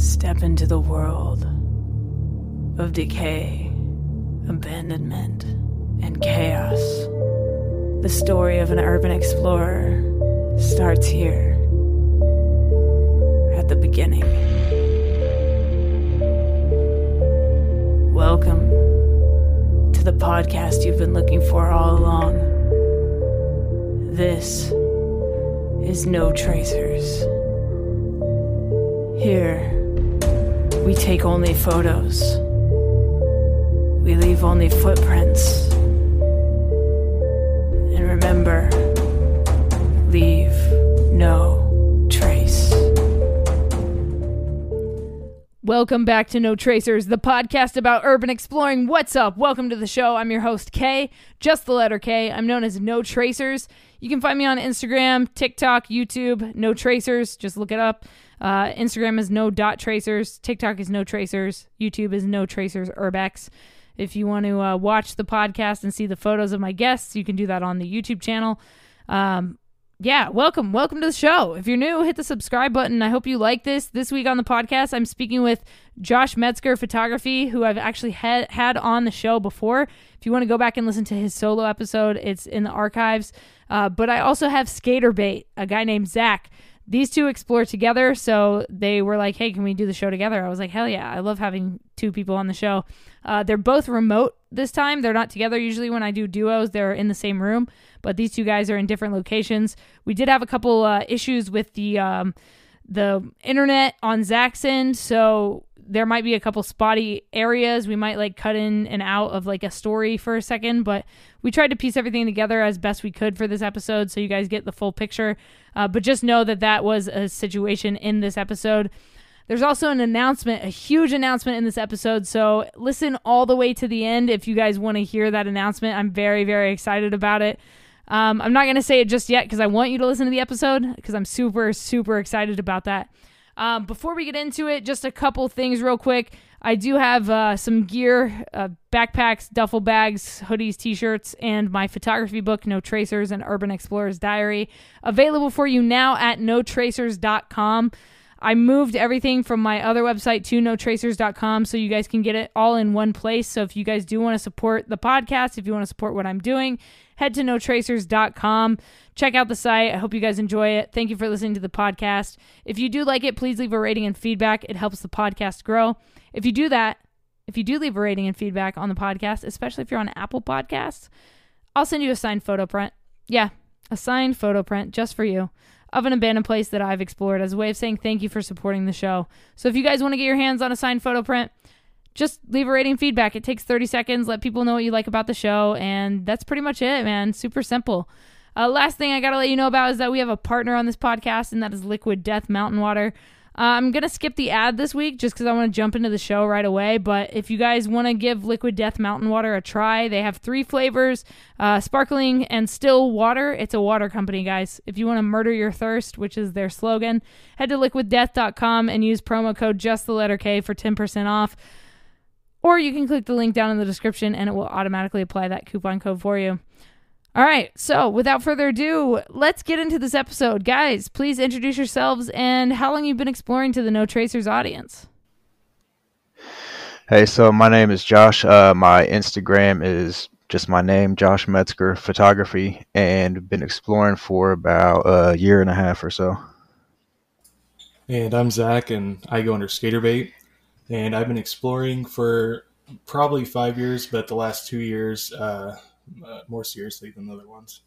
Step into the world of decay, abandonment, and chaos. The story of an urban explorer starts here at the beginning. Welcome to the podcast you've been looking for all along. This is No Tracers. Here, we take only photos. We leave only footprints. And remember, leave no trace. Welcome back to No Tracers, the podcast about urban exploring. What's up? Welcome to the show. I'm your host, Kay, just the letter K. I'm known as No Tracers. You can find me on Instagram, TikTok, YouTube, No Tracers. Just look it up. Uh, Instagram is No Dot Tracers. TikTok is No Tracers. YouTube is No Tracers Urbex. If you want to uh, watch the podcast and see the photos of my guests, you can do that on the YouTube channel. Um, yeah, welcome. Welcome to the show. If you're new, hit the subscribe button. I hope you like this. This week on the podcast, I'm speaking with Josh Medsker Photography, who I've actually had, had on the show before. If you want to go back and listen to his solo episode, it's in the archives. Uh, but I also have Skaterbate, a guy named Zach. These two explore together, so they were like, hey, can we do the show together? I was like, hell yeah. I love having two people on the show. Uh, they're both remote this time. They're not together. Usually, when I do duos, they're in the same room, but these two guys are in different locations. We did have a couple uh, issues with the um, the internet on end, so there might be a couple spotty areas. We might like cut in and out of like a story for a second, but we tried to piece everything together as best we could for this episode so you guys get the full picture. Uh, but just know that that was a situation in this episode. There's also an announcement, a huge announcement in this episode. So listen all the way to the end if you guys want to hear that announcement. I'm very, very excited about it. Um, I'm not going to say it just yet because I want you to listen to the episode because I'm super, super excited about that. Um, before we get into it, just a couple things real quick. I do have uh, some gear, uh, backpacks, duffel bags, hoodies, t shirts, and my photography book, No Tracers and Urban Explorer's Diary, available for you now at notracers.com. I moved everything from my other website to notracers.com so you guys can get it all in one place. So if you guys do want to support the podcast, if you want to support what I'm doing, head to notracers.com. Check out the site. I hope you guys enjoy it. Thank you for listening to the podcast. If you do like it, please leave a rating and feedback. It helps the podcast grow. If you do that, if you do leave a rating and feedback on the podcast, especially if you're on Apple Podcasts, I'll send you a signed photo print. Yeah, a signed photo print just for you of an abandoned place that I've explored as a way of saying thank you for supporting the show. So if you guys want to get your hands on a signed photo print, just leave a rating feedback. It takes 30 seconds. Let people know what you like about the show. And that's pretty much it, man. Super simple. Uh, last thing I got to let you know about is that we have a partner on this podcast, and that is Liquid Death Mountain Water. Uh, I'm going to skip the ad this week just because I want to jump into the show right away. But if you guys want to give Liquid Death Mountain Water a try, they have three flavors uh, sparkling and still water. It's a water company, guys. If you want to murder your thirst, which is their slogan, head to liquiddeath.com and use promo code just the letter K for 10% off. Or you can click the link down in the description and it will automatically apply that coupon code for you. All right, so without further ado, let's get into this episode. Guys, please introduce yourselves and how long you've been exploring to the No Tracers audience. Hey, so my name is Josh. Uh, my Instagram is just my name, Josh Medsker Photography, and been exploring for about a year and a half or so. And I'm Zach, and I go under Skaterbate. And I've been exploring for probably five years, but the last two years, uh, uh, more seriously than the other ones.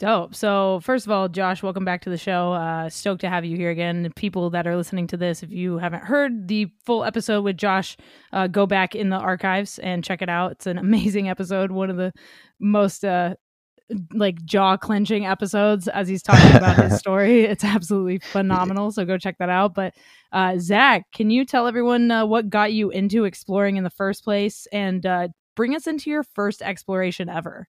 Dope. So, first of all, Josh, welcome back to the show. Uh, stoked to have you here again. People that are listening to this, if you haven't heard the full episode with Josh, uh, go back in the archives and check it out. It's an amazing episode. One of the most uh, like jaw clenching episodes as he's talking about his story. It's absolutely phenomenal. So go check that out. But uh, Zach, can you tell everyone uh, what got you into exploring in the first place and uh, bring us into your first exploration ever?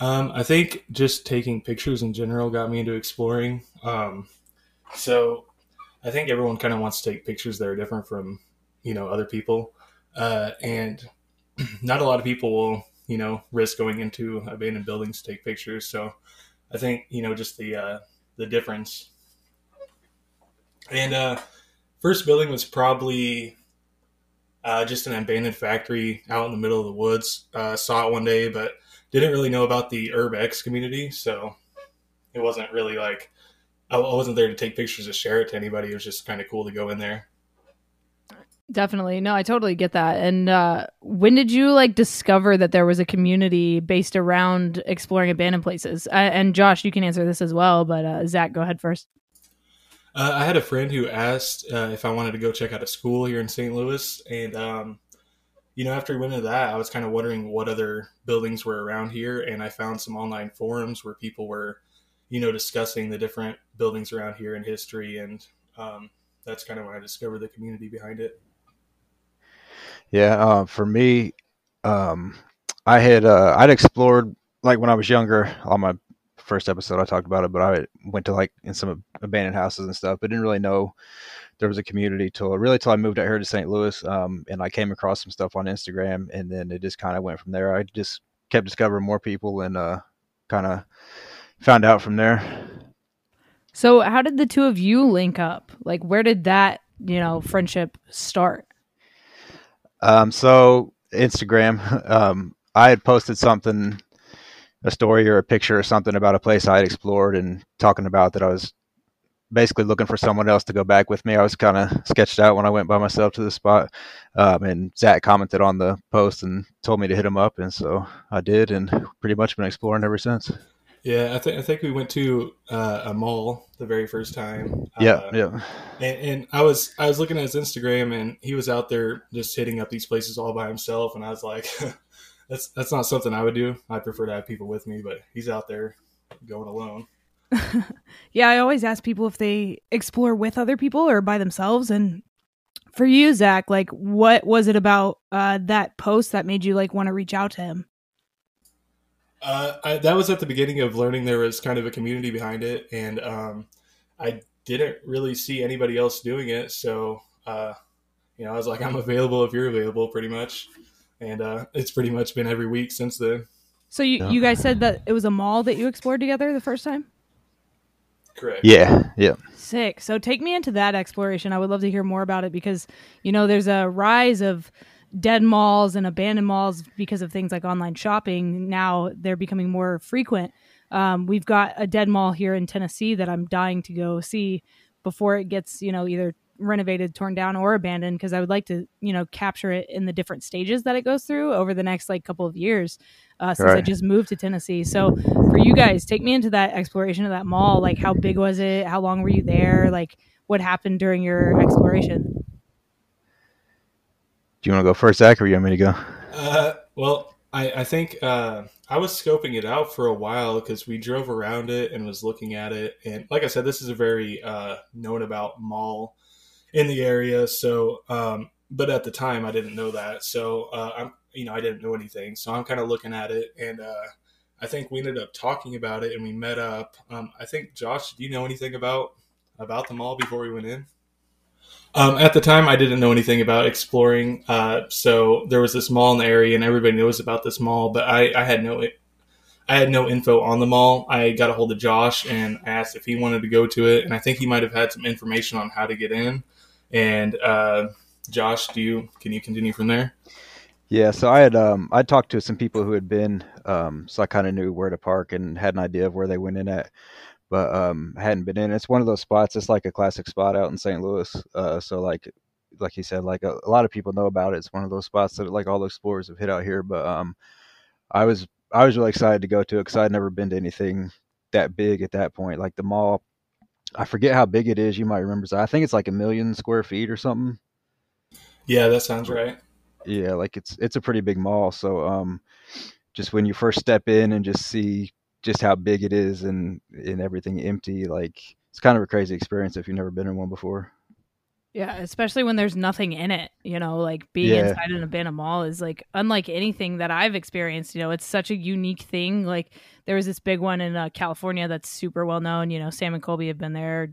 Um, I think just taking pictures in general got me into exploring. Um, so I think everyone kind of wants to take pictures that are different from, you know, other people. Uh, and not a lot of people will, you know, risk going into abandoned buildings to take pictures. So I think, you know, just the, uh, the difference. And, uh, first building was probably uh, just an abandoned factory out in the middle of the woods. Uh, saw it one day, but didn't really know about the Urbex community, so it wasn't really like I wasn't there to take pictures to share it to anybody. It was just kind of cool to go in there. Definitely. No, I totally get that. And uh, when did you like discover that there was a community based around exploring abandoned places? Uh, and Josh, you can answer this as well, but uh, Zach, go ahead first. Uh, I had a friend who asked uh, if I wanted to go check out a school here in St. Louis, and um, you know, after we went into that, I was kind of wondering what other buildings were around here, and I found some online forums where people were, you know, discussing the different buildings around here in history, and um, that's kind of when I discovered the community behind it. Yeah, uh, for me, um, I had uh, I'd explored like when I was younger. On my first episode, I talked about it, but I went to like in some abandoned houses and stuff, but didn't really know there was a community till really till I moved out here to St. Louis, um, and I came across some stuff on Instagram, and then it just kind of went from there. I just kept discovering more people and uh, kind of found out from there. So, how did the two of you link up? Like, where did that you know friendship start? Um, so Instagram, um, I had posted something, a story or a picture or something about a place I had explored and talking about that I was basically looking for someone else to go back with me. I was kind of sketched out when I went by myself to the spot. Um, and Zach commented on the post and told me to hit him up. And so I did and pretty much been exploring ever since. Yeah, I think I think we went to uh, a mall the very first time. Yeah, uh, yeah. And, and, I was I was looking at his Instagram, and he was out there just hitting up these places all by himself, and I was like, that's that's not something I would do. I prefer to have people with me, but he's out there going alone. yeah, I always ask people if they explore with other people or by themselves, and for you, Zach, like, what was it about uh, that post that made you like want to reach out to him? Uh, I, that was at the beginning of learning there was kind of a community behind it, and um, I didn't really see anybody else doing it. So, uh, you know, I was like, I'm available if you're available, pretty much. And uh, it's pretty much been every week since then. So you, yeah. you guys said that it was a mall that you explored together the first time? Correct. Yeah, yeah. Sick. So take me into that exploration. I would love to hear more about it because, you know, there's a rise of dead malls and abandoned malls because of things like online shopping. Now they're becoming more frequent. Um, we've got a dead mall here in Tennessee that I'm dying to go see before it gets, you know, either renovated, torn down, or abandoned because I would like to, you know, capture it in the different stages that it goes through over the next like couple of years uh, since right. I just moved to Tennessee. So for you guys, take me into that exploration of that mall. Like, how big was it? How long were you there? Like, what happened during your exploration? Do you want to go first, Zach, or you want me to go? Uh, well, I, I think uh, I was scoping it out for a while because we drove around it and was looking at it. And like I said, this is a very uh, known about mall in the area. So, um, but at the time, I didn't know that. So, uh, I'm you know I didn't know anything. So I'm kind of looking at it, and uh, I think we ended up talking about it, and we met up. Um, I think Josh, do you know anything about about the mall before we went in? Um, at the time, I didn't know anything about exploring. Uh, so there was this mall in the area, and everybody knows about this mall, but I, I had no, I had no info on the mall. I got a hold of Josh and asked if he wanted to go to it, and I think he might have had some information on how to get in. And uh, Josh, do you can you continue from there? Yeah, so I had um I talked to some people who had been um so I kind of knew where to park and had an idea of where they went in at but um hadn't been in. It's one of those spots. It's like a classic spot out in St. Louis. Uh, so like like you said, like a, a, lot of people know about it. It's one of those spots that like all the explorers have hit out here. But um, I was I was really excited to go to it because I'd never been to anything that big at that point. Like the mall, I forget how big it is. You might remember. I think it's like a million square feet or something. Yeah, that sounds right. Yeah, like it's it's a pretty big mall. So um, just when you first step in and just see just how big it is and and everything empty. Like it's kind of a crazy experience if you've never been in one before. Yeah, especially when there's nothing in it. You know, like being yeah. inside an abandoned mall is like unlike anything that I've experienced. You know, it's such a unique thing. Like there was this big one in uh, California that's super well known. You know, Sam and Colby have been there.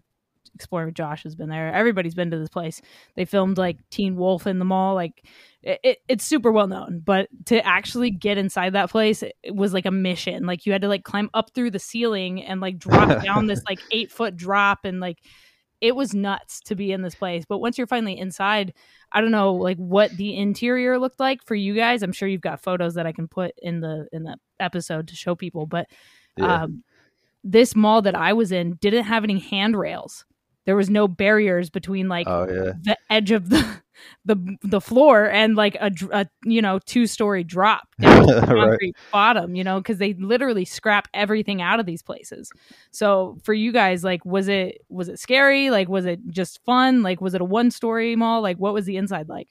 Exploring Josh has been there. Everybody's been to this place. They filmed like Teen Wolf in the mall. Like it, it's super well known, but to actually get inside that place it was like a mission. Like you had to like climb up through the ceiling and like drop down this like eight foot drop and like it was nuts to be in this place. But once you're finally inside, I don't know like what the interior looked like for you guys. I'm sure you've got photos that I can put in the in the episode to show people, but Yeah. um, this mall that I was in didn't have any handrails. There was no barriers between like oh yeah. the edge of the the the floor and like a, a you know two story drop down the Right. concrete bottom you know because they literally scrap everything out of these places. So for you guys like was it was it scary? Like was it just fun? Like was it a one story mall? Like what was the inside like?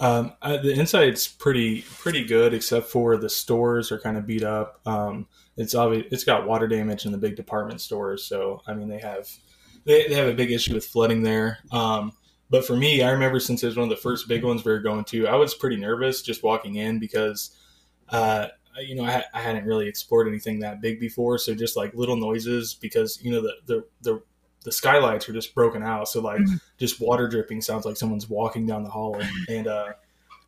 Um, uh, the inside's pretty pretty good, except for the stores are kind of beat up. Um, it's obvious it's got water damage in the big department stores, so I mean they have they, they have a big issue with flooding there. Um, but for me, I remember since it was one of the first big ones we were going to, I was pretty nervous just walking in because uh, you know I, ha- I hadn't really explored anything that big before, so just like little noises because you know the the the the skylights are just broken out, so like just water dripping sounds like someone's walking down the hallway. And uh,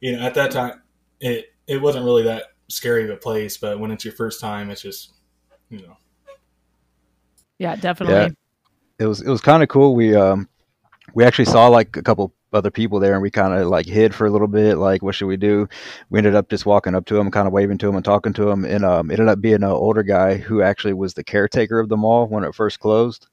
you know, at that time, it it wasn't really that scary of a place, but when it's your first time, it's just you know. yeah definitely it was it was kind of cool. We um we actually saw like a couple other people there, and we kind of like hid for a little bit. Like, what should we do? We ended up just walking up to him, kind of waving to him and talking to him, and um, it ended up being an older guy who actually was the caretaker of the mall when it first closed.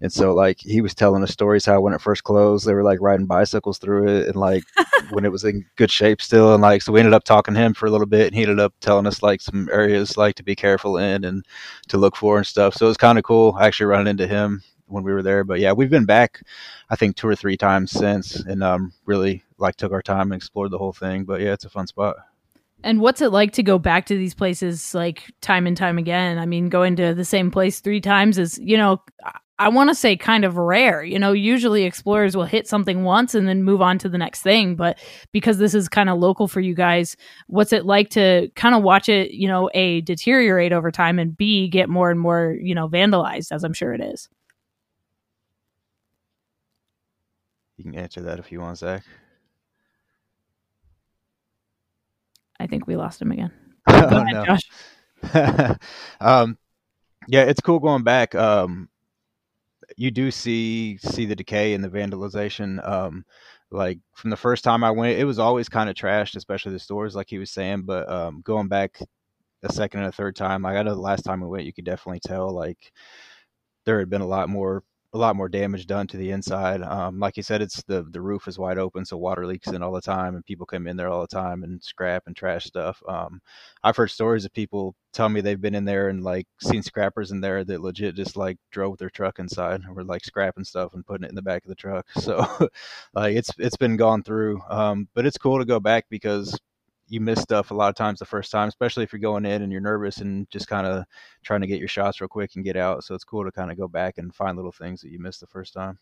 and so like he was telling us stories how when it first closed they were like riding bicycles through it and like when it was in good shape still and like so we ended up talking to him for a little bit and he ended up telling us like some areas like to be careful in and to look for and stuff so it was kind of cool actually running into him when we were there but yeah we've been back i think two or three times since and um really like took our time and explored the whole thing but yeah it's a fun spot And what's it like to go back to these places like time and time again? I mean, going to the same place three times is, you know, I- want to say kind of rare. You know, usually explorers will hit something once and then move on to the next thing. But because this is kind of local for you guys, what's it like to kind of watch it, you know, A, deteriorate over time and B, get more and more, you know, vandalized, as I'm sure it is? You can answer that if you want zach I think we lost him again. oh, no. Josh. um, yeah, it's cool going back. Um, you do see see the decay and the vandalization. Um, like from the first time I went, it was always kind of trashed, especially the stores, like he was saying. But um, going back a second and a third time, like I know the last time we went, you could definitely tell like there had been a lot more a lot more damage done to the inside. Um, like you said, it's the the roof is wide open, so water leaks in all the time, and people come in there all the time and scrap and trash stuff. Um, I've heard stories of people tell me they've been in there and like seen scrappers in there that legit just like drove their truck inside and were like scrapping stuff and putting it in the back of the truck. So like it's it's been gone through. Um, but it's cool to go back because you miss stuff a lot of times the first time, especially if you're going in and you're nervous and just kind of trying to get your shots real quick and get out. So it's cool to kind of go back and find little things that you missed the first time.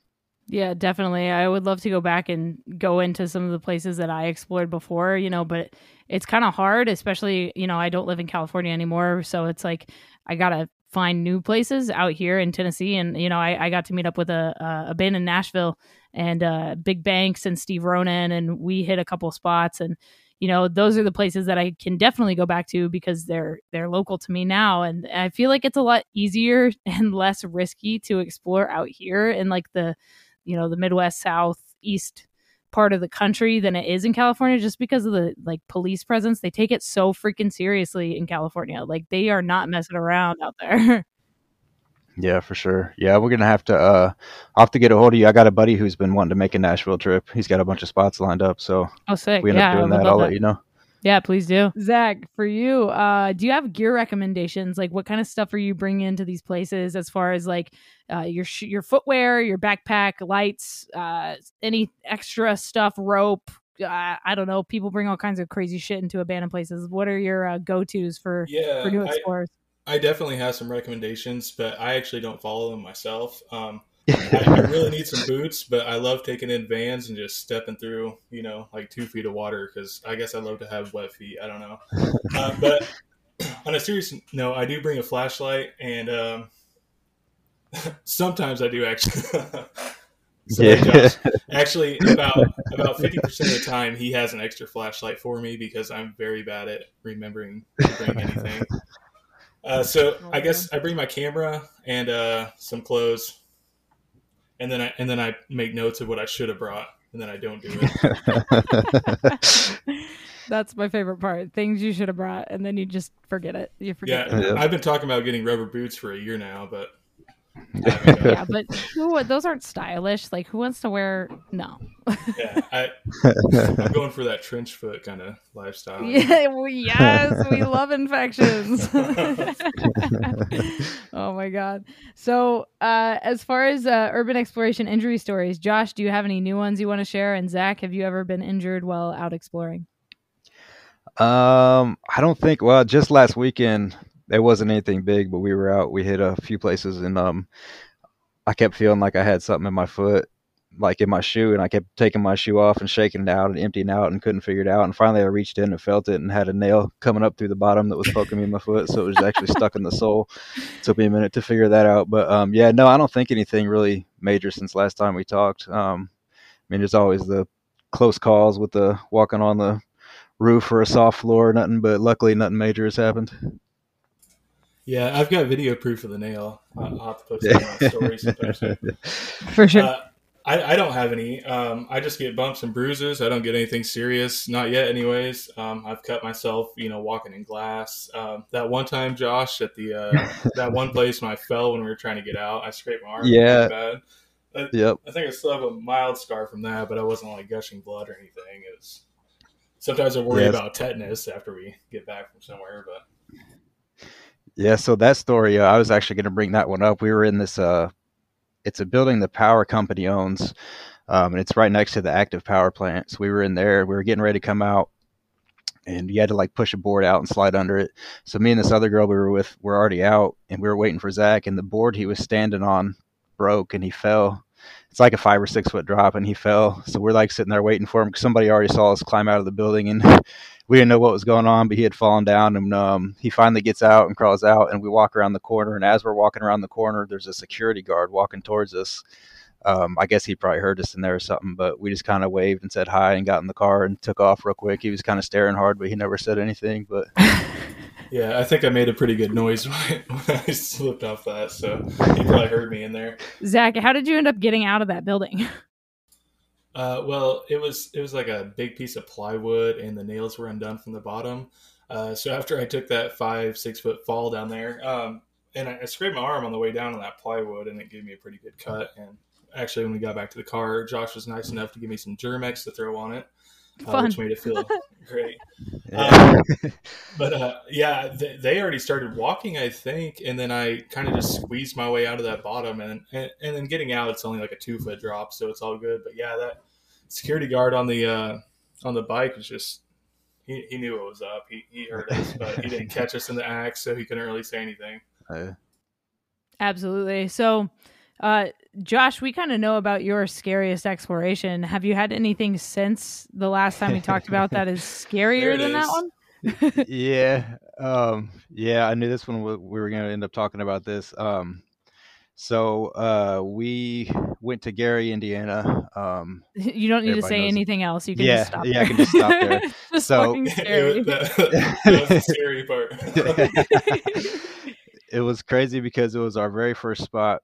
Yeah, definitely. I would love to go back and go into some of the places that I explored before, you know, but it's kind of hard, especially, you know, I don't live in California anymore. So it's like I got to find new places out here in Tennessee. And, you know, I, I got to meet up with a, a, band in Nashville and uh, Big Banks and Steve Ronan, and we hit a couple spots. And, you know, those are the places that I can definitely go back to because they're they're local to me now, and I feel like it's a lot easier and less risky to explore out here in like the you know the midwest south east part of the country than it is in california just because of the like police presence. They take it so freaking seriously in california. Like they are not messing around out there Yeah, for sure. Yeah, we're gonna have to. uh I'll have to get a hold of you. I got a buddy who's been wanting to make a Nashville trip. He's got a bunch of spots lined up, so oh sick if we end yeah, up doing that, I'll that. let you know. yeah please do zach for you uh do you have gear recommendations like what kind of stuff are you bringing into these places as far as like uh your sh- your footwear your backpack lights uh any extra stuff rope uh, I don't know. People bring all kinds of crazy shit into abandoned places. What are your uh, go-tos for Yeah, for new explorers? I definitely have some recommendations, but I actually don't follow them myself. Um, I, I really need some boots, but I love taking in vans and just stepping through, you know, like two feet of water because I guess I love to have wet feet. I don't know. Uh, but on a serious note, I do bring a flashlight, and um, sometimes I do actually. So, Yeah. Josh, actually, about about fifty percent of the time, he has an extra flashlight for me because I'm very bad at remembering to bring anything. Uh, so I guess I bring my camera and uh, some clothes, and then I and then I make notes of what I should have brought, and then I don't do it. That's my favorite part. Things you should have brought, and then you just forget it. You forget. yeah, it. Yeah. I've been talking about getting rubber boots for a year now, but yeah, but who, those aren't stylish. Like, who wants to wear? No. yeah, I, I'm going for that trench foot kind of lifestyle. Yeah, well, yes, we love infections. oh my god. So, uh, as far as uh, urban exploration injury stories, Josh, do you have any new ones you want to share? And Zach, have you ever been injured while out exploring? Um, I don't think. Well, just last weekend, there wasn't anything big, but we were out. We hit a few places, and um, I kept feeling like I had something in my foot, like in my shoe, and I kept taking my shoe off and shaking it out and emptying out, and couldn't figure it out. And finally, I reached in and felt it, and had a nail coming up through the bottom that was poking me in my foot, so it was actually stuck in the sole. It took me a minute to figure that out, but um, yeah, no, I don't think anything really major since last time we talked. Um, I mean, there's always the close calls with the walking on the roof or a soft floor, nothing. But luckily, nothing major has happened. Yeah, I've got video proof of the nail. I'll I'll have to post it on my story sometime. For sure. Uh, I, I don't have any. Um, I just get bumps and bruises. I don't get anything serious, not yet, anyways. Um, I've cut myself, you know, walking in glass. Um, that one time, Josh, at the uh, that one place when I fell when we were trying to get out, I scraped my arm. Yeah. pretty bad. Yep. I think I still have a mild scar from that, but I wasn't like gushing blood or anything. It was sometimes I worry Yes. about tetanus after we get back from somewhere, but Yeah, so that story, uh, I was actually going to bring that one up. We were in this, uh, it's a building the power company owns, um, and it's right next to the active power plant. So we were in there, we were getting ready to come out, and you had to like push a board out and slide under it. So me and this other girl we were with were already out, and we were waiting for Zach, and the board he was standing on broke, and he fell. It's like a five or six foot drop, and he fell. So we're like sitting there waiting for him 'cause somebody already saw us climb out of the building, and we didn't know what was going on, but he had fallen down, and um, he finally gets out and crawls out, and we walk around the corner, and as we're walking around the corner, there's a security guard walking towards us. Um, I guess he probably heard us in there or something, but we just kind of waved and said hi and got in the car and took off real quick. He was kind of staring hard, but he never said anything. But yeah, I think I made a pretty good noise when I, when I slipped off that, so he probably heard me in there. Zach, how did you end up getting out of that building? Uh, well, it was it was like a big piece of plywood, and the nails were undone from the bottom. Uh, so after I took that five six foot fall down there, um, and I, I scraped my arm on the way down on that plywood, and it gave me a pretty good cut. And actually, when we got back to the car, Josh was nice enough to give me some Germ-X to throw on it, Fun. which made it feel great. yeah. But uh, yeah, they, they already started walking, I think, and then I kind of just squeezed my way out of that bottom, and, and and then getting out, it's only like a two foot drop, so it's all good. But yeah, that security guard on the uh, on the bike was just he, he knew what was up. He he heard us, but he didn't catch us in the act, so he couldn't really say anything. Uh, Absolutely. So, uh, Josh, we kind of know about your scariest exploration. Have you had anything since the last time we talked about that is scarier than that one? yeah, um, yeah. I knew this one. We were going to end up talking about this. Um, so uh, we went to Gary, Indiana. Um, You don't need to say it. anything else. You can Yeah, just stop. There. Yeah, I can just stop there. Just So- scary. that, that was the scary part. it was crazy because it was our very first spot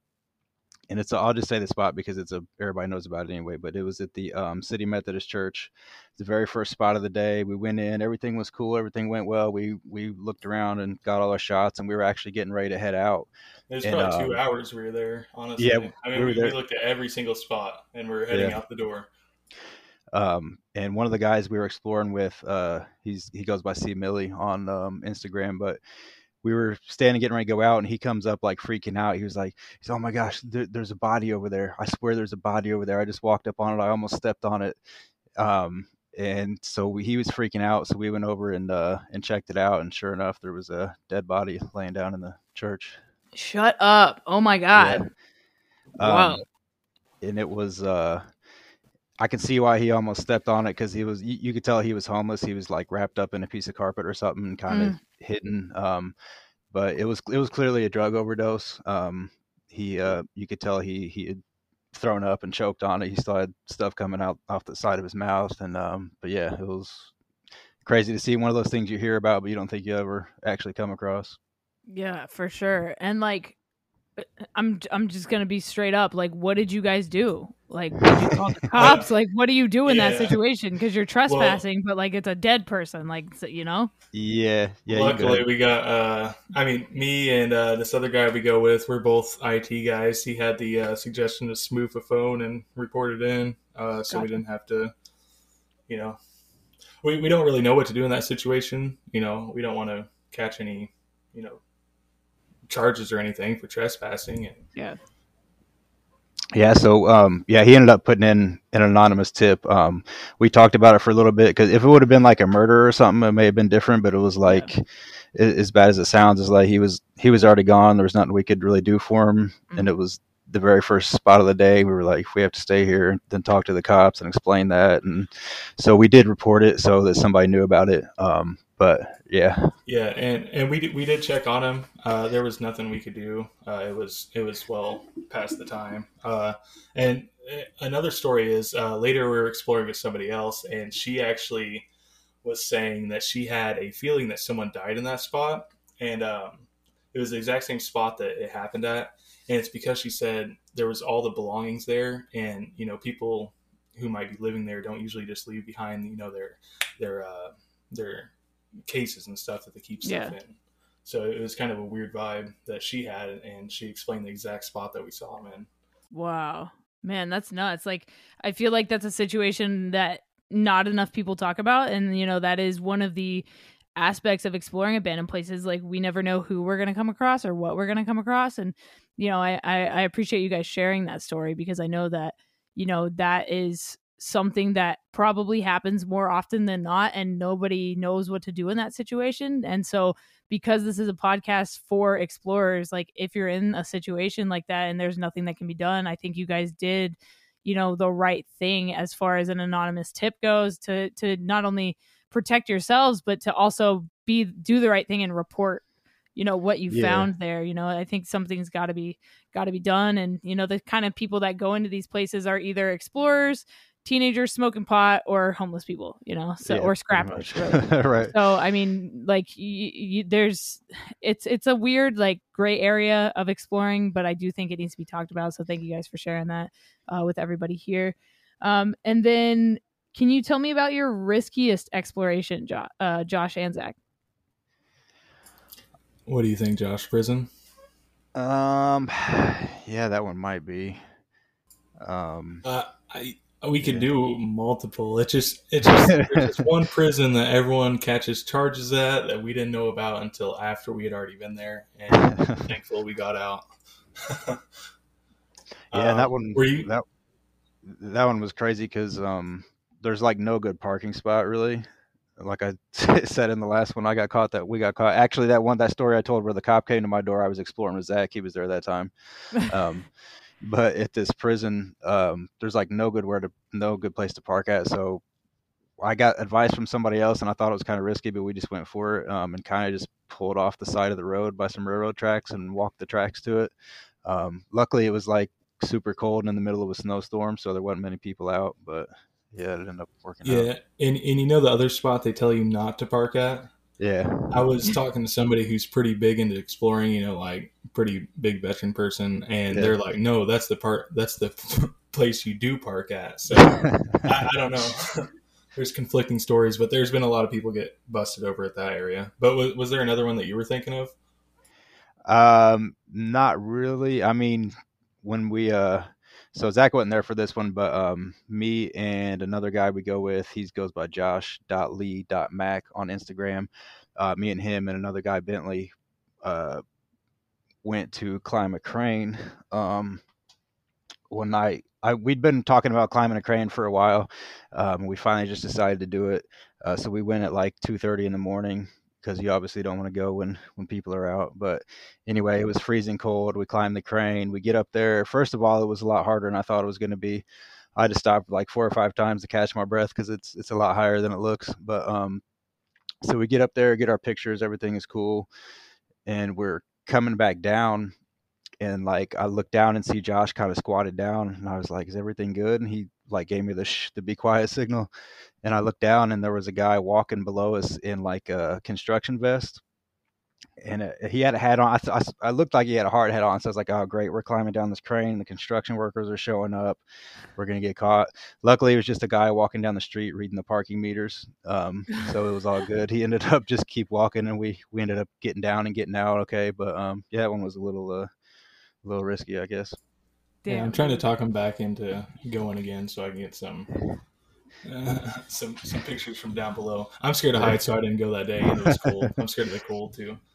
and it's i'll just say the spot because it's a everybody knows about it anyway but it was at the um, city methodist church the very first spot of the day we went in everything was cool everything went well we we looked around and got all our shots and we were actually getting ready to head out It was And, probably two um, hours we were there, honestly. yeah, I mean, we we, we looked at every single spot, and we are heading Yeah. out the door. um, and one of the guys we were exploring with uh, he's he goes by c millie on um, instagram but we were standing getting ready to go out and he comes up like freaking out. He was like he's oh my gosh there, there's a body over there. I swear there's a body over there. I just walked up on it. I almost stepped on it. Um, and so we, he was freaking out. So we went over and uh, and checked it out and sure enough there was a dead body laying down in the church. Shut up. Oh my god. Wow. Um, and it was uh I can see why he almost stepped on it because he was you, you could tell he was homeless. He was like wrapped up in a piece of carpet or something, kind of hidden. Um, but it was it was clearly a drug overdose. Um, he uh you could tell he he had thrown up and choked on it. He still had stuff coming out off the side of his mouth, and um, but yeah, it was crazy to see one of those things you hear about, but you don't think you ever actually come across. Yeah, for sure. And like I'm I'm just gonna be straight up. Like, what did you guys do? Like, did you call the cops? like, what do you do in that situation? Because you're trespassing, but like it's a dead person. Like, so- you know. Yeah, yeah. Luckily, we got. uh I mean, me and uh, this other guy we go with. We're both IT guys. He had the uh, suggestion to smooth a phone and report it in, uh, so we didn't have to. You know, we we don't really know what to do in that situation. You know, we don't want to catch any, you know, charges or anything for trespassing. And Yeah. Yeah, so um, yeah, he ended up putting in an anonymous tip. Um, we talked about it for a little bit because if it would have been like a murder or something, it may have been different. But it was like, a- as bad as it sounds, is like he was he was already gone. There was nothing we could really do for him, and it was the very first spot of the day. We were like, we have to stay here and then talk to the cops and explain that. And so we did report it so that somebody knew about it. Um, but yeah, Yeah, and and we did, we did check on him. Uh, there was nothing we could do. Uh, it was it was well past the time. Uh, and uh, another story is uh, later we were exploring with somebody else, and she actually was saying that she had a feeling that someone died in that spot, and um, it was the exact same spot that it happened at, and it's because she said there was all the belongings there, and you know people who might be living there don't usually just leave behind you know their their uh, their cases and stuff that they keep stuff Yeah. in. So it was kind of a weird vibe that she had, and she explained the exact spot that we saw him in. Wow. Man, that's nuts. Like I feel like that's a situation that not enough people talk about and you know that is one of the aspects of exploring abandoned places like we never know who we're going to come across or what we're going to come across and you know I, I I appreciate you guys sharing that story because I know that you know that is something that probably happens more often than not and nobody knows what to do in that situation and so because this is a podcast for explorers like if you're in a situation like that and there's nothing that can be done i think you guys did you know the right thing as far as an anonymous tip goes to to not only protect yourselves but to also be do the right thing and report you know what you Yeah. found there you know i think something's got to be got to be done and you know the kind of people that go into these places are either explorers teenagers smoking pot or homeless people you know so Yeah, or scrappers really right. so I mean, like, y y there's, it's it's a weird like gray area of exploring, but I do think it needs to be talked about. So thank you guys for sharing that uh, with everybody here. Um, and then, can you tell me about your riskiest exploration, jo- uh, Josh and Zach? What do you think, Josh? Prison? Um, yeah, that one might be. Um, Uh, I we could do multiple. It's just it's just there's just one prison that everyone catches charges at that we didn't know about until after we had already been there, and thankful we got out. Yeah, and that Um, one Were you? that that one was crazy because um, there's like no good parking spot really. Like I said in the last one, I got caught that we got caught. Actually, that one that story I told where the cop came to my door, I was exploring with Zach. He was there that time. Um, but at this prison, um, there's like no good where to no good place to park at. So I got advice from somebody else, and I thought it was kind of risky, but we just went for it um, and kind of just pulled off the side of the road by some railroad tracks and walked the tracks to it. Um, luckily, it was like super cold and in the middle of a snowstorm, so there wasn't many people out. But yeah, it ended up working out. Yeah, and and you know the other spot they tell you not to park at. Yeah, I was talking to somebody who's pretty big into exploring, you know, like pretty big veteran person, and Yeah. they're like, "No, that's the part. That's the place you do park at." So I, I don't know. there's conflicting stories, but there's been a lot of people get busted over at that area. But was, was there another one that you were thinking of? Um, not really. I mean, when we uh, so Zach wasn't there for this one, but um, me and another guy we go with, he goes by Josh.lee.mac on Instagram. Uh, me and him and another guy Bentley, uh, went to climb a crane. Um, one night. I we'd been talking about climbing a crane for a while. Um, we finally just decided to do it. Uh, so we went at like two thirty in the morning because you obviously don't want to go when when people are out. But anyway, it was freezing cold. We climbed the crane. We get up there. First of all, it was a lot harder than I thought it was going to be. I had to stop like four or five times to catch my breath because it's it's a lot higher than it looks. But um, so we get up there, get our pictures. Everything is cool, and we're coming back down. And like I looked down and see Josh kind of squatted down, and I was like, "Is everything good?" And he like gave me the sh- the be quiet signal. And I looked down, and there was a guy walking below us in like a construction vest and uh, he had a hat on. I, th- I I looked like he had a hard hat on. So I was like, "Oh, great! We're climbing down this crane. The construction workers are showing up. We're gonna get caught." Luckily, it was just a guy walking down the street reading the parking meters, um, so it was all good. He ended up just keep walking, and we we ended up getting down and getting out okay. But um, yeah, that one was a little uh, a little risky, I guess. Yeah, I'm trying to talk him back into going again so I can get some uh, some some pictures from down below. I'm scared of heights, so I didn't go that day. It was cold. I'm scared of the cold too.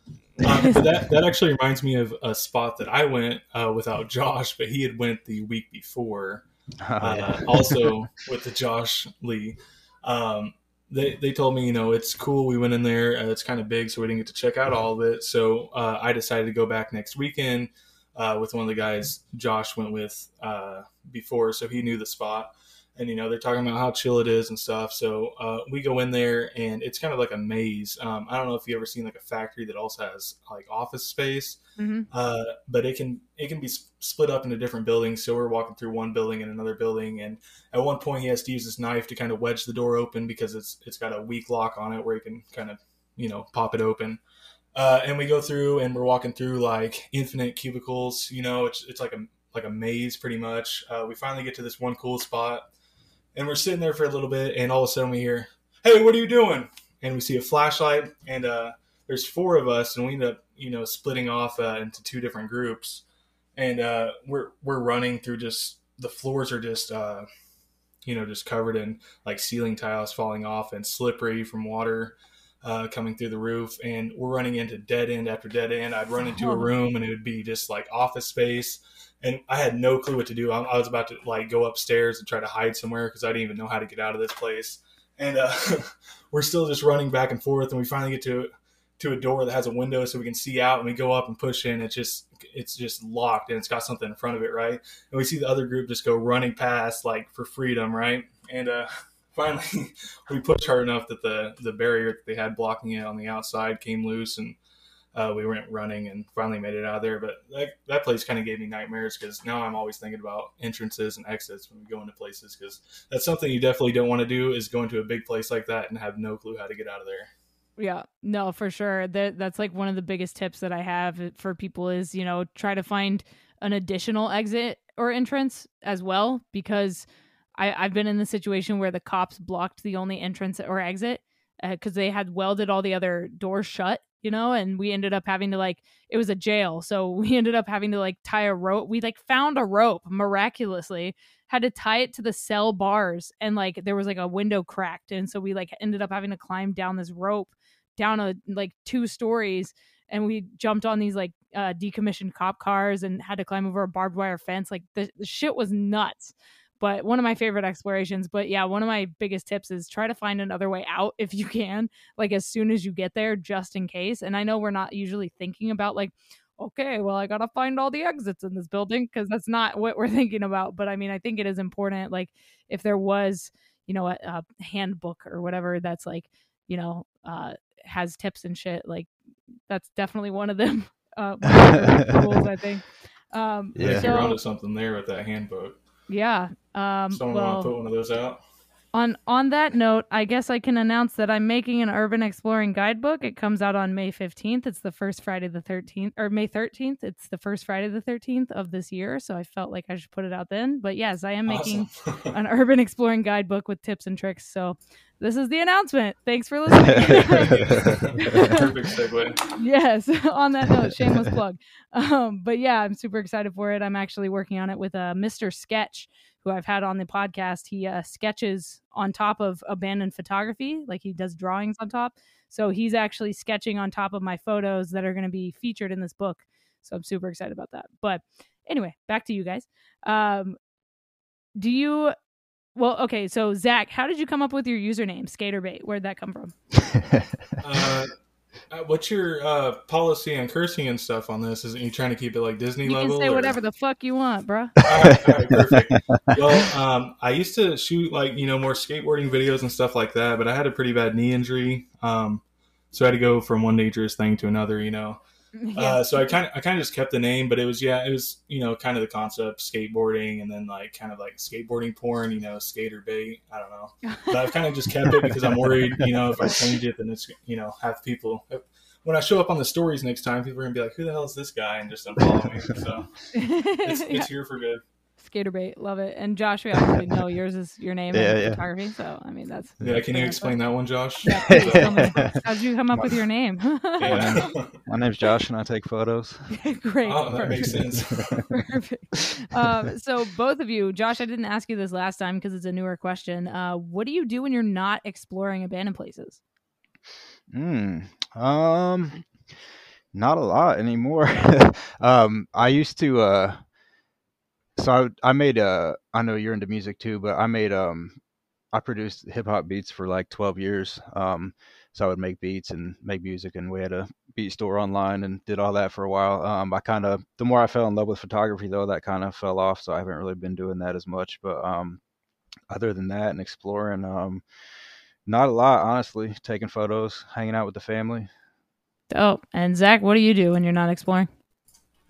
Um, but that that actually reminds me of a spot that I went uh, without Josh, but he had went the week before. Oh, uh, yeah. also with the Josh Lee. Um, they, they told me, you know, it's cool. We went in there. Uh, it's kind of big, so we didn't get to check out all of it. So uh, I decided to go back next weekend uh, with one of the guys Josh went with uh, before, so he knew the spot. And you know, they're talking about how chill it is and stuff. So uh, we go in there, and it's kind of like a maze. Um, I don't know if you ever seen like a factory that also has like office space hmm uh, but it can it can be split up into different buildings. So we're walking through one building and another building, and at one point he has to use his knife to kind of wedge the door open because it's it's got a weak lock on it where he can kind of you know pop it open. Uh, and we go through and we're walking through like infinite cubicles. You know, it's it's like a like a maze pretty much. Uh, we finally get to this one cool spot, and we're sitting there for a little bit, and all of a sudden we hear, "Hey, what are you doing?" And we see a flashlight, and uh, there's four of us, and we end up you know splitting off uh, into two different groups, and uh, we're we're running through just the floors are just uh, you know just covered in like ceiling tiles falling off and slippery from water uh, coming through the roof, and we're running into dead end after dead end. I'd run into a room, and it would be just like office space. And I had no clue what to do. I, I was about to like go upstairs and try to hide somewhere because I didn't even know how to get out of this place. And uh, we're still just running back and forth, and we finally get to to a door that has a window so we can see out and we go up and push in it's just it's just locked and it's got something in front of it right and we see the other group just go running past like for freedom right and uh finally we pushed hard enough that the the barrier that they had blocking it on the outside came loose and uh, we went running and finally made it out of there but that, that place kind of gave me nightmares because now i'm always thinking about entrances and exits when we go into places because that's something you definitely don't want to do is go into a big place like that and have no clue how to get out of there Yeah, no, for sure. That that's like one of the biggest tips that I have for people is, you know, try to find an additional exit or entrance as well because I I've been in the situation where the cops blocked the only entrance or exit because they had welded all the other doors shut, you know, and we ended up having to like it was a jail, so we ended up having to like tie a rope. We like found a rope miraculously, had to tie it to the cell bars, and like there was like a window cracked, and so we like ended up having to climb down this rope down a like two stories and we jumped on these like uh decommissioned cop cars and had to climb over a barbed wire fence like the, the shit was nuts but one of my favorite explorations but yeah one of my biggest tips is try to find another way out if you can like as soon as you get there just in case and i know we're not usually thinking about like okay well i gotta find all the exits in this building because that's not what we're thinking about but i mean i think it is important like if there was you know a, a handbook or whatever that's like you know uh has tips and shit like that's definitely one of them uh one of the rules i think um Yeah. you're so onto something there with that handbook. Yeah um Someone well want to put one of those out? on on that note, I guess I can announce that I'm making an urban exploring guidebook. It comes out on May 15th. It's the first Friday the 13th or May 13th. It's the first Friday the 13th of this year, so I felt like I should put it out then. But yes, I am making Awesome. an urban exploring guidebook with tips and tricks. So this is the announcement. Thanks for listening. Perfect segue. yes on that note shameless plug. Um but yeah i'm super excited for it. I'm actually working on it with uh, mr sketch who i've had on the podcast. He uh, sketches on top of abandoned photography like he does drawings on top. So he's actually sketching on top of my photos that are going to be featured in this book. So i'm super excited about that. But anyway back to you guys. Um do you well okay so zach how did you come up with your username skaterbate where'd that come from Uh, uh, what's your uh, policy on cursing and stuff on this? Isn't you trying to keep it like Disney you level? can say or- whatever the fuck you want bro. all right, all right, perfect. Well, um, I used to shoot like you know more skateboarding videos and stuff like that, but I had a pretty bad knee injury, um, so I had to go from one dangerous thing to another. You know, uh, so I kind of I kind of just kept the name, but it was yeah, it was you know kind of the concept skateboarding, and then like kind of like skateboarding porn, you know, skaterbate. I don't know, but I've kind of just kept it because I'm worried, you know, if I change it, then it's you know have people. when I show up on the stories next time, people are gonna be like, "Who the hell is this guy?" and just unfollow me. So it's, Yeah. it's here for good. Skaterbate, love it. And Josh, we obviously know yours is your name Yeah, in yeah. photography. So I mean, that's Yeah, can you explain that one, Josh? Yeah, please. How'd you come up with your name? Yeah. My name's Josh, and I take photos. Great. oh, that makes sense. Perfect. Um, so both of you, Josh, I didn't ask you this last time because it's a newer question. Uh, what do you do when you're not exploring abandoned places? Hmm. Um, not a lot anymore. um, I used to. Uh, so I, I made. Uh, I know you're into music too, but I made. Um, I produced hip hop beats for like 12 years. Um, so I would make beats and make music, and we had a beat store online and did all that for a while. Um, I kind of the more I fell in love with photography, though, that kind of fell off. So I haven't really been doing that as much. But um, other than that, and exploring, um, not a lot, honestly. Taking photos, hanging out with the family. Oh, and Zach, what do you do when you're not exploring?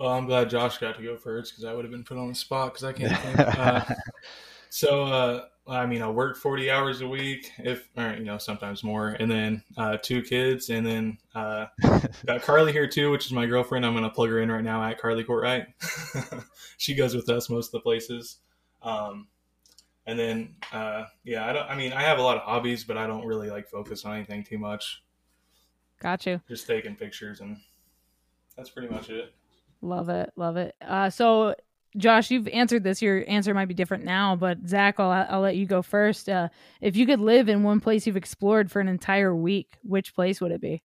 Well, I'm glad Josh got to go first because I would have been put on the spot because I can't think. Uh, so, uh, I mean, I work 40 hours a week, if or you know, sometimes more, and then uh, two kids, and then uh, got Carly here too, which is my girlfriend. I'm going to plug her in right now at Carly Courtright. she goes with us most of the places. Um, and then, uh, yeah, I don't. I mean, I have a lot of hobbies, but I don't really like focus on anything too much. Got you. Just taking pictures, and that's pretty much it. Love it. Love it. Uh, so, Josh, you've answered this. Your answer might be different now, but Zach, I'll, I'll let you go first. Uh, if you could live in one place you've explored for an entire week, which place would it be?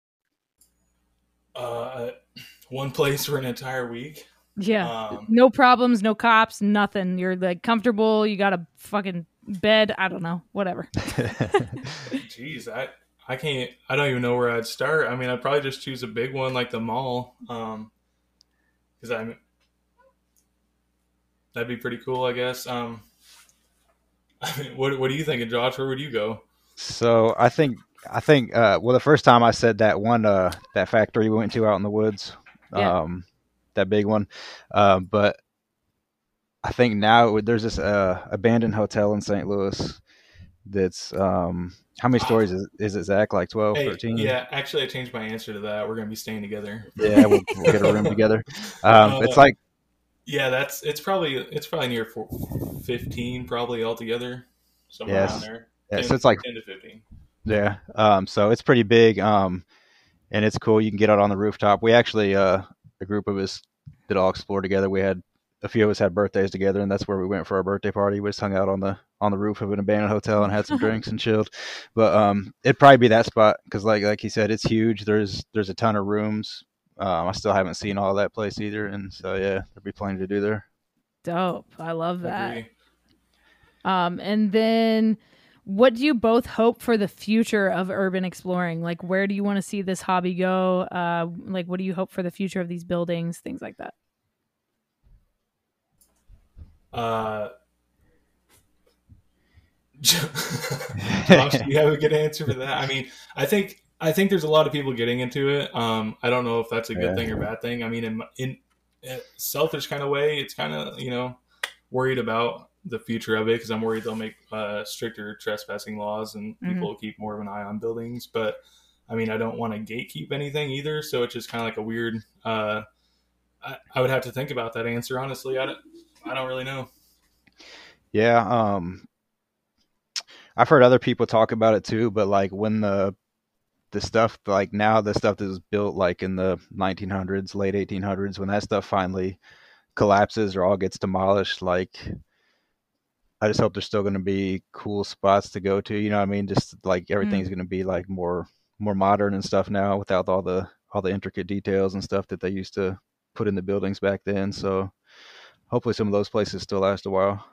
Uh, one place for an entire week. Yeah. Um, no problems, no cops, nothing. You're like comfortable. You got a fucking bed. I don't know. Whatever. Jeez, I I can't. I don't even know where I'd start. I mean, I'd probably just choose a big one like the mall, um, because I'm. That'd be pretty cool, I guess. Um, I mean, what what are you thinking, Josh? Where would you go? So I think I think uh, well the first time I said that one uh, that factory we went to out in the woods, Yeah. um, that big one, uh, but I think now there's this uh, abandoned hotel in St. Louis that's um, how many stories is, is it Zach like 12, Hey, 13? yeah, actually, I changed my answer to that. We're gonna be staying together. yeah we'll, we'll get a room together. Um, Uh, it's like Yeah, that's it's probably it's probably near fifteen, probably altogether, somewhere Yes. around there. yeah, 10, so it's like ten to fifteen. Yeah. Um, so it's pretty big. Um, and it's cool. You can get out on the rooftop. We actually, uh, a group of us did all explore together. We had a few of us had birthdays together, and that's where we went for our birthday party. We just hung out on the on the roof of an abandoned hotel and had some drinks and chilled. But um, it'd probably be that spot because, like like he said, it's huge. There's there's a ton of rooms. Um, I still haven't seen all that place either, and so yeah, there'd be plenty to do there. Dope. I love that. Agree. Um, and then what do you both hope for the future of urban exploring? Like, where do you want to see this hobby go? Uh, like, what do you hope for the future of these buildings? Things like that. Uh, Josh, do you have a good answer for that? I mean, I think I think there's a lot of people getting into it. Um, I don't know if that's a good Yeah. thing or bad thing. I mean, in in a selfish kind of way, it's kind of you know worried about the future of it because I'm worried they'll make uh, stricter trespassing laws and Mhm. people will keep more of an eye on buildings. But I mean, I don't want to gatekeep anything either, so it's just kind of like a weird. Uh, I, I would have to think about that answer honestly. I don't, I don't really know. Yeah, um I've heard other people talk about it too, but like when the the stuff like now the stuff that was built like in the 1900s, late 1800s, when that stuff finally collapses or all gets demolished, like I just hope there's still going to be cool spots to go to. You know what I mean? Just like everything's going to be like more more modern and stuff now, without all the all the intricate details and stuff that they used to put in the buildings back then. So hopefully some of those places still last a while.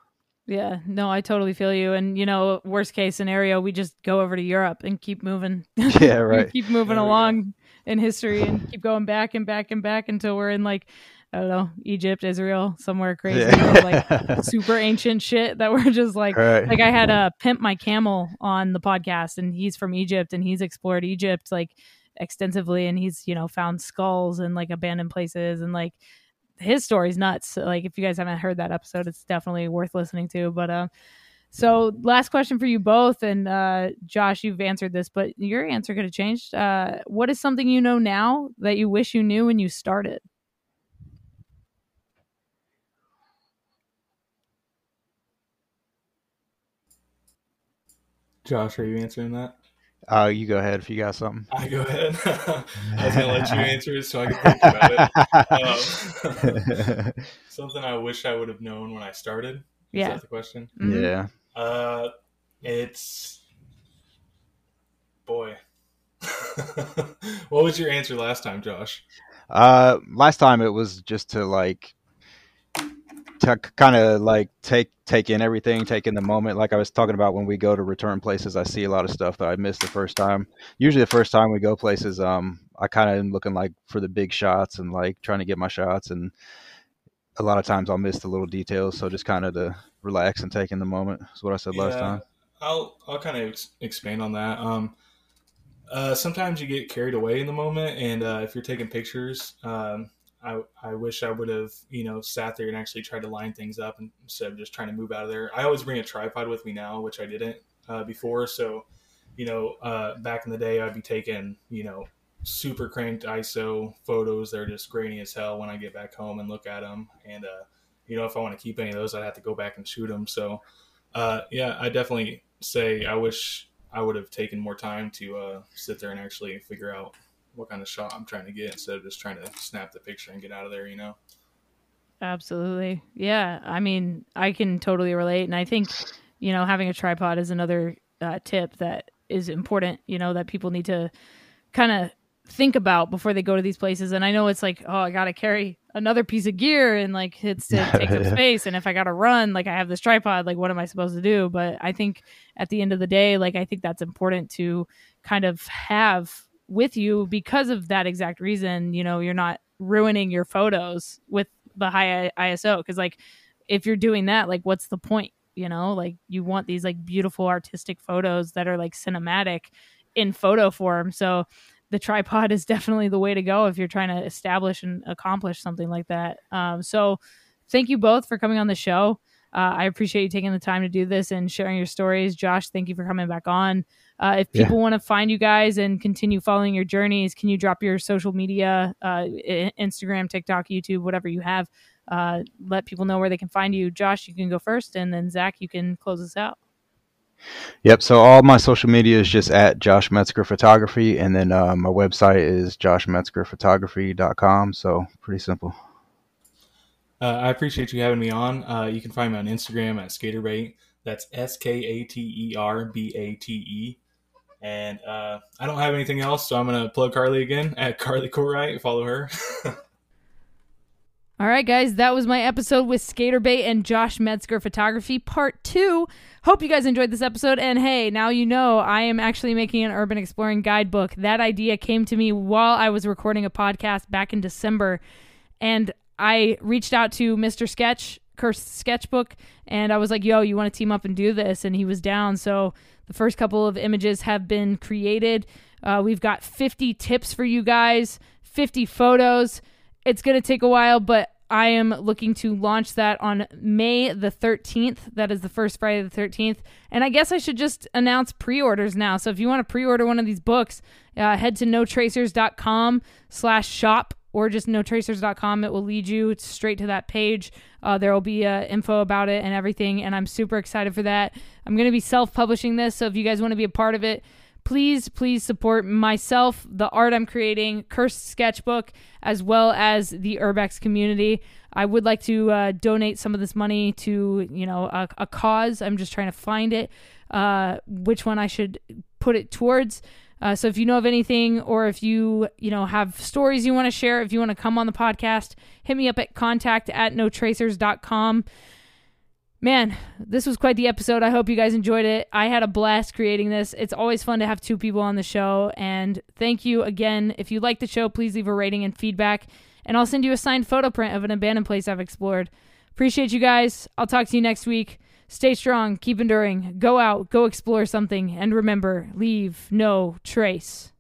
Yeah, no, I totally feel you. And you know, worst case scenario, we just go over to Europe and keep moving. Yeah, right. keep moving There along in history and keep going back and back and back until we're in like I don't know, Egypt, Israel, somewhere crazy, Yeah. like super ancient shit that we're just like Right. like I had a pimp my camel on the podcast and he's from Egypt and he's explored Egypt like extensively and he's, you know, found skulls and like abandoned places and like his story's nuts. Like if you guys haven't heard that episode, it's definitely worth listening to. But um So, last question for you both, and uh, Josh, you've answered this, but your answer could have changed. Uh, what is something you know now that you wish you knew when you started? Josh, are you answering that? Uh, you go ahead if you got something. I go ahead. I was gonna let you answer it so I can think about it. Um, something I wish I would have known when I started. Is Yeah. that the question? Mhm. Yeah. Uh, it's boy. what was your answer last time, Josh? Uh, last time it was just to like to kind of like take take in everything, take in the moment. Like I was talking about when we go to return places, I see a lot of stuff that I missed the first time. Usually, the first time we go places, um, I kind of am looking like for the big shots and like trying to get my shots, and a lot of times I'll miss the little details. So just kind of to relax and take in the moment is what I said last time. I'll I'll kind of ex- expand on that. Um, uh, sometimes you get carried away in the moment, and uh, if you're taking pictures, um, I I wish I would have you know sat there and actually tried to line things up instead of just trying to move out of there. I always bring a tripod with me now, which I didn't uh, before. So, you know, uh, back in the day, I'd be taking you know super cranked ISO photos. They're just grainy as hell when I get back home and look at them. And uh, you know, if I want to keep any of those, I'd have to go back and shoot them. So, uh, yeah, I definitely say I wish I would have taken more time to uh, sit there and actually figure out what kind of shot I'm trying to get instead of just trying to snap the picture and get out of there. You know. Absolutely. Yeah. I mean, I can totally relate. And I think, you know, having a tripod is another uh, tip that is important, you know, that people need to kind of think about before they go to these places. And I know it's like, oh, I got to carry another piece of gear and like it's it takes up space. And if I got to run, like I have this tripod, like what am I supposed to do? But I think at the end of the day, like I think that's important to kind of have with you because of that exact reason. You know, you're not ruining your photos with the high ISO because like if you're doing that, like what's the point? You know, like you want these like beautiful artistic photos that are like cinematic in photo form. So the tripod is definitely the way to go if you're trying to establish and accomplish something like that. Um, so thank you both for coming on the show. Uh, I appreciate you taking the time to do this and sharing your stories. Josh, thank you for coming back on. Uh, if Yeah. people want to find you guys and continue following your journeys, can you drop your social media, uh, Instagram, TikTok, YouTube, whatever you have? Uh, let people know where they can find you. Josh, you can go first, and then Zach, you can close us out. Yep. So all my social media is just at Josh Medsker Photography, and then uh, my website is joshmedskerphotography.com. So pretty simple. Uh, I appreciate you having me on. Uh, you can find me on Instagram at Skaterbate. That's S K A T E R B A T E. And uh, I don't have anything else, so I'm gonna plug Carly again at Carly Courtright. Follow her. All right, guys, that was my episode with Skaterbate and Josh Medsker Photography, part two. Hope you guys enjoyed this episode. And hey, now you know I am actually making an urban exploring guidebook. That idea came to me while I was recording a podcast back in December. And I reached out to Mr. Sketch, Cursed Sketchbook, and I was like, yo, you want to team up and do this? And he was down. So the first couple of images have been created. Uh, we've got 50 tips for you guys, 50 photos. It's going to take a while, but I am looking to launch that on May the 13th. That is the first Friday the 13th. And I guess I should just announce pre-orders now. So if you want to pre-order one of these books, uh, head to notracers.com slash shop or just notracers.com. It will lead you straight to that page. Uh, there will be uh, info about it and everything. And I'm super excited for that. I'm going to be self-publishing this. So if you guys want to be a part of it, please please support myself the art i'm creating cursed sketchbook as well as the urbex community i would like to uh, donate some of this money to you know a, a cause i'm just trying to find it uh, which one i should put it towards uh, so if you know of anything or if you you know have stories you want to share if you want to come on the podcast hit me up at contact at notracers.com Man, this was quite the episode. I hope you guys enjoyed it. I had a blast creating this. It's always fun to have two people on the show. And thank you again. If you like the show, please leave a rating and feedback. And I'll send you a signed photo print of an abandoned place I've explored. Appreciate you guys. I'll talk to you next week. Stay strong, keep enduring, go out, go explore something, and remember leave no trace.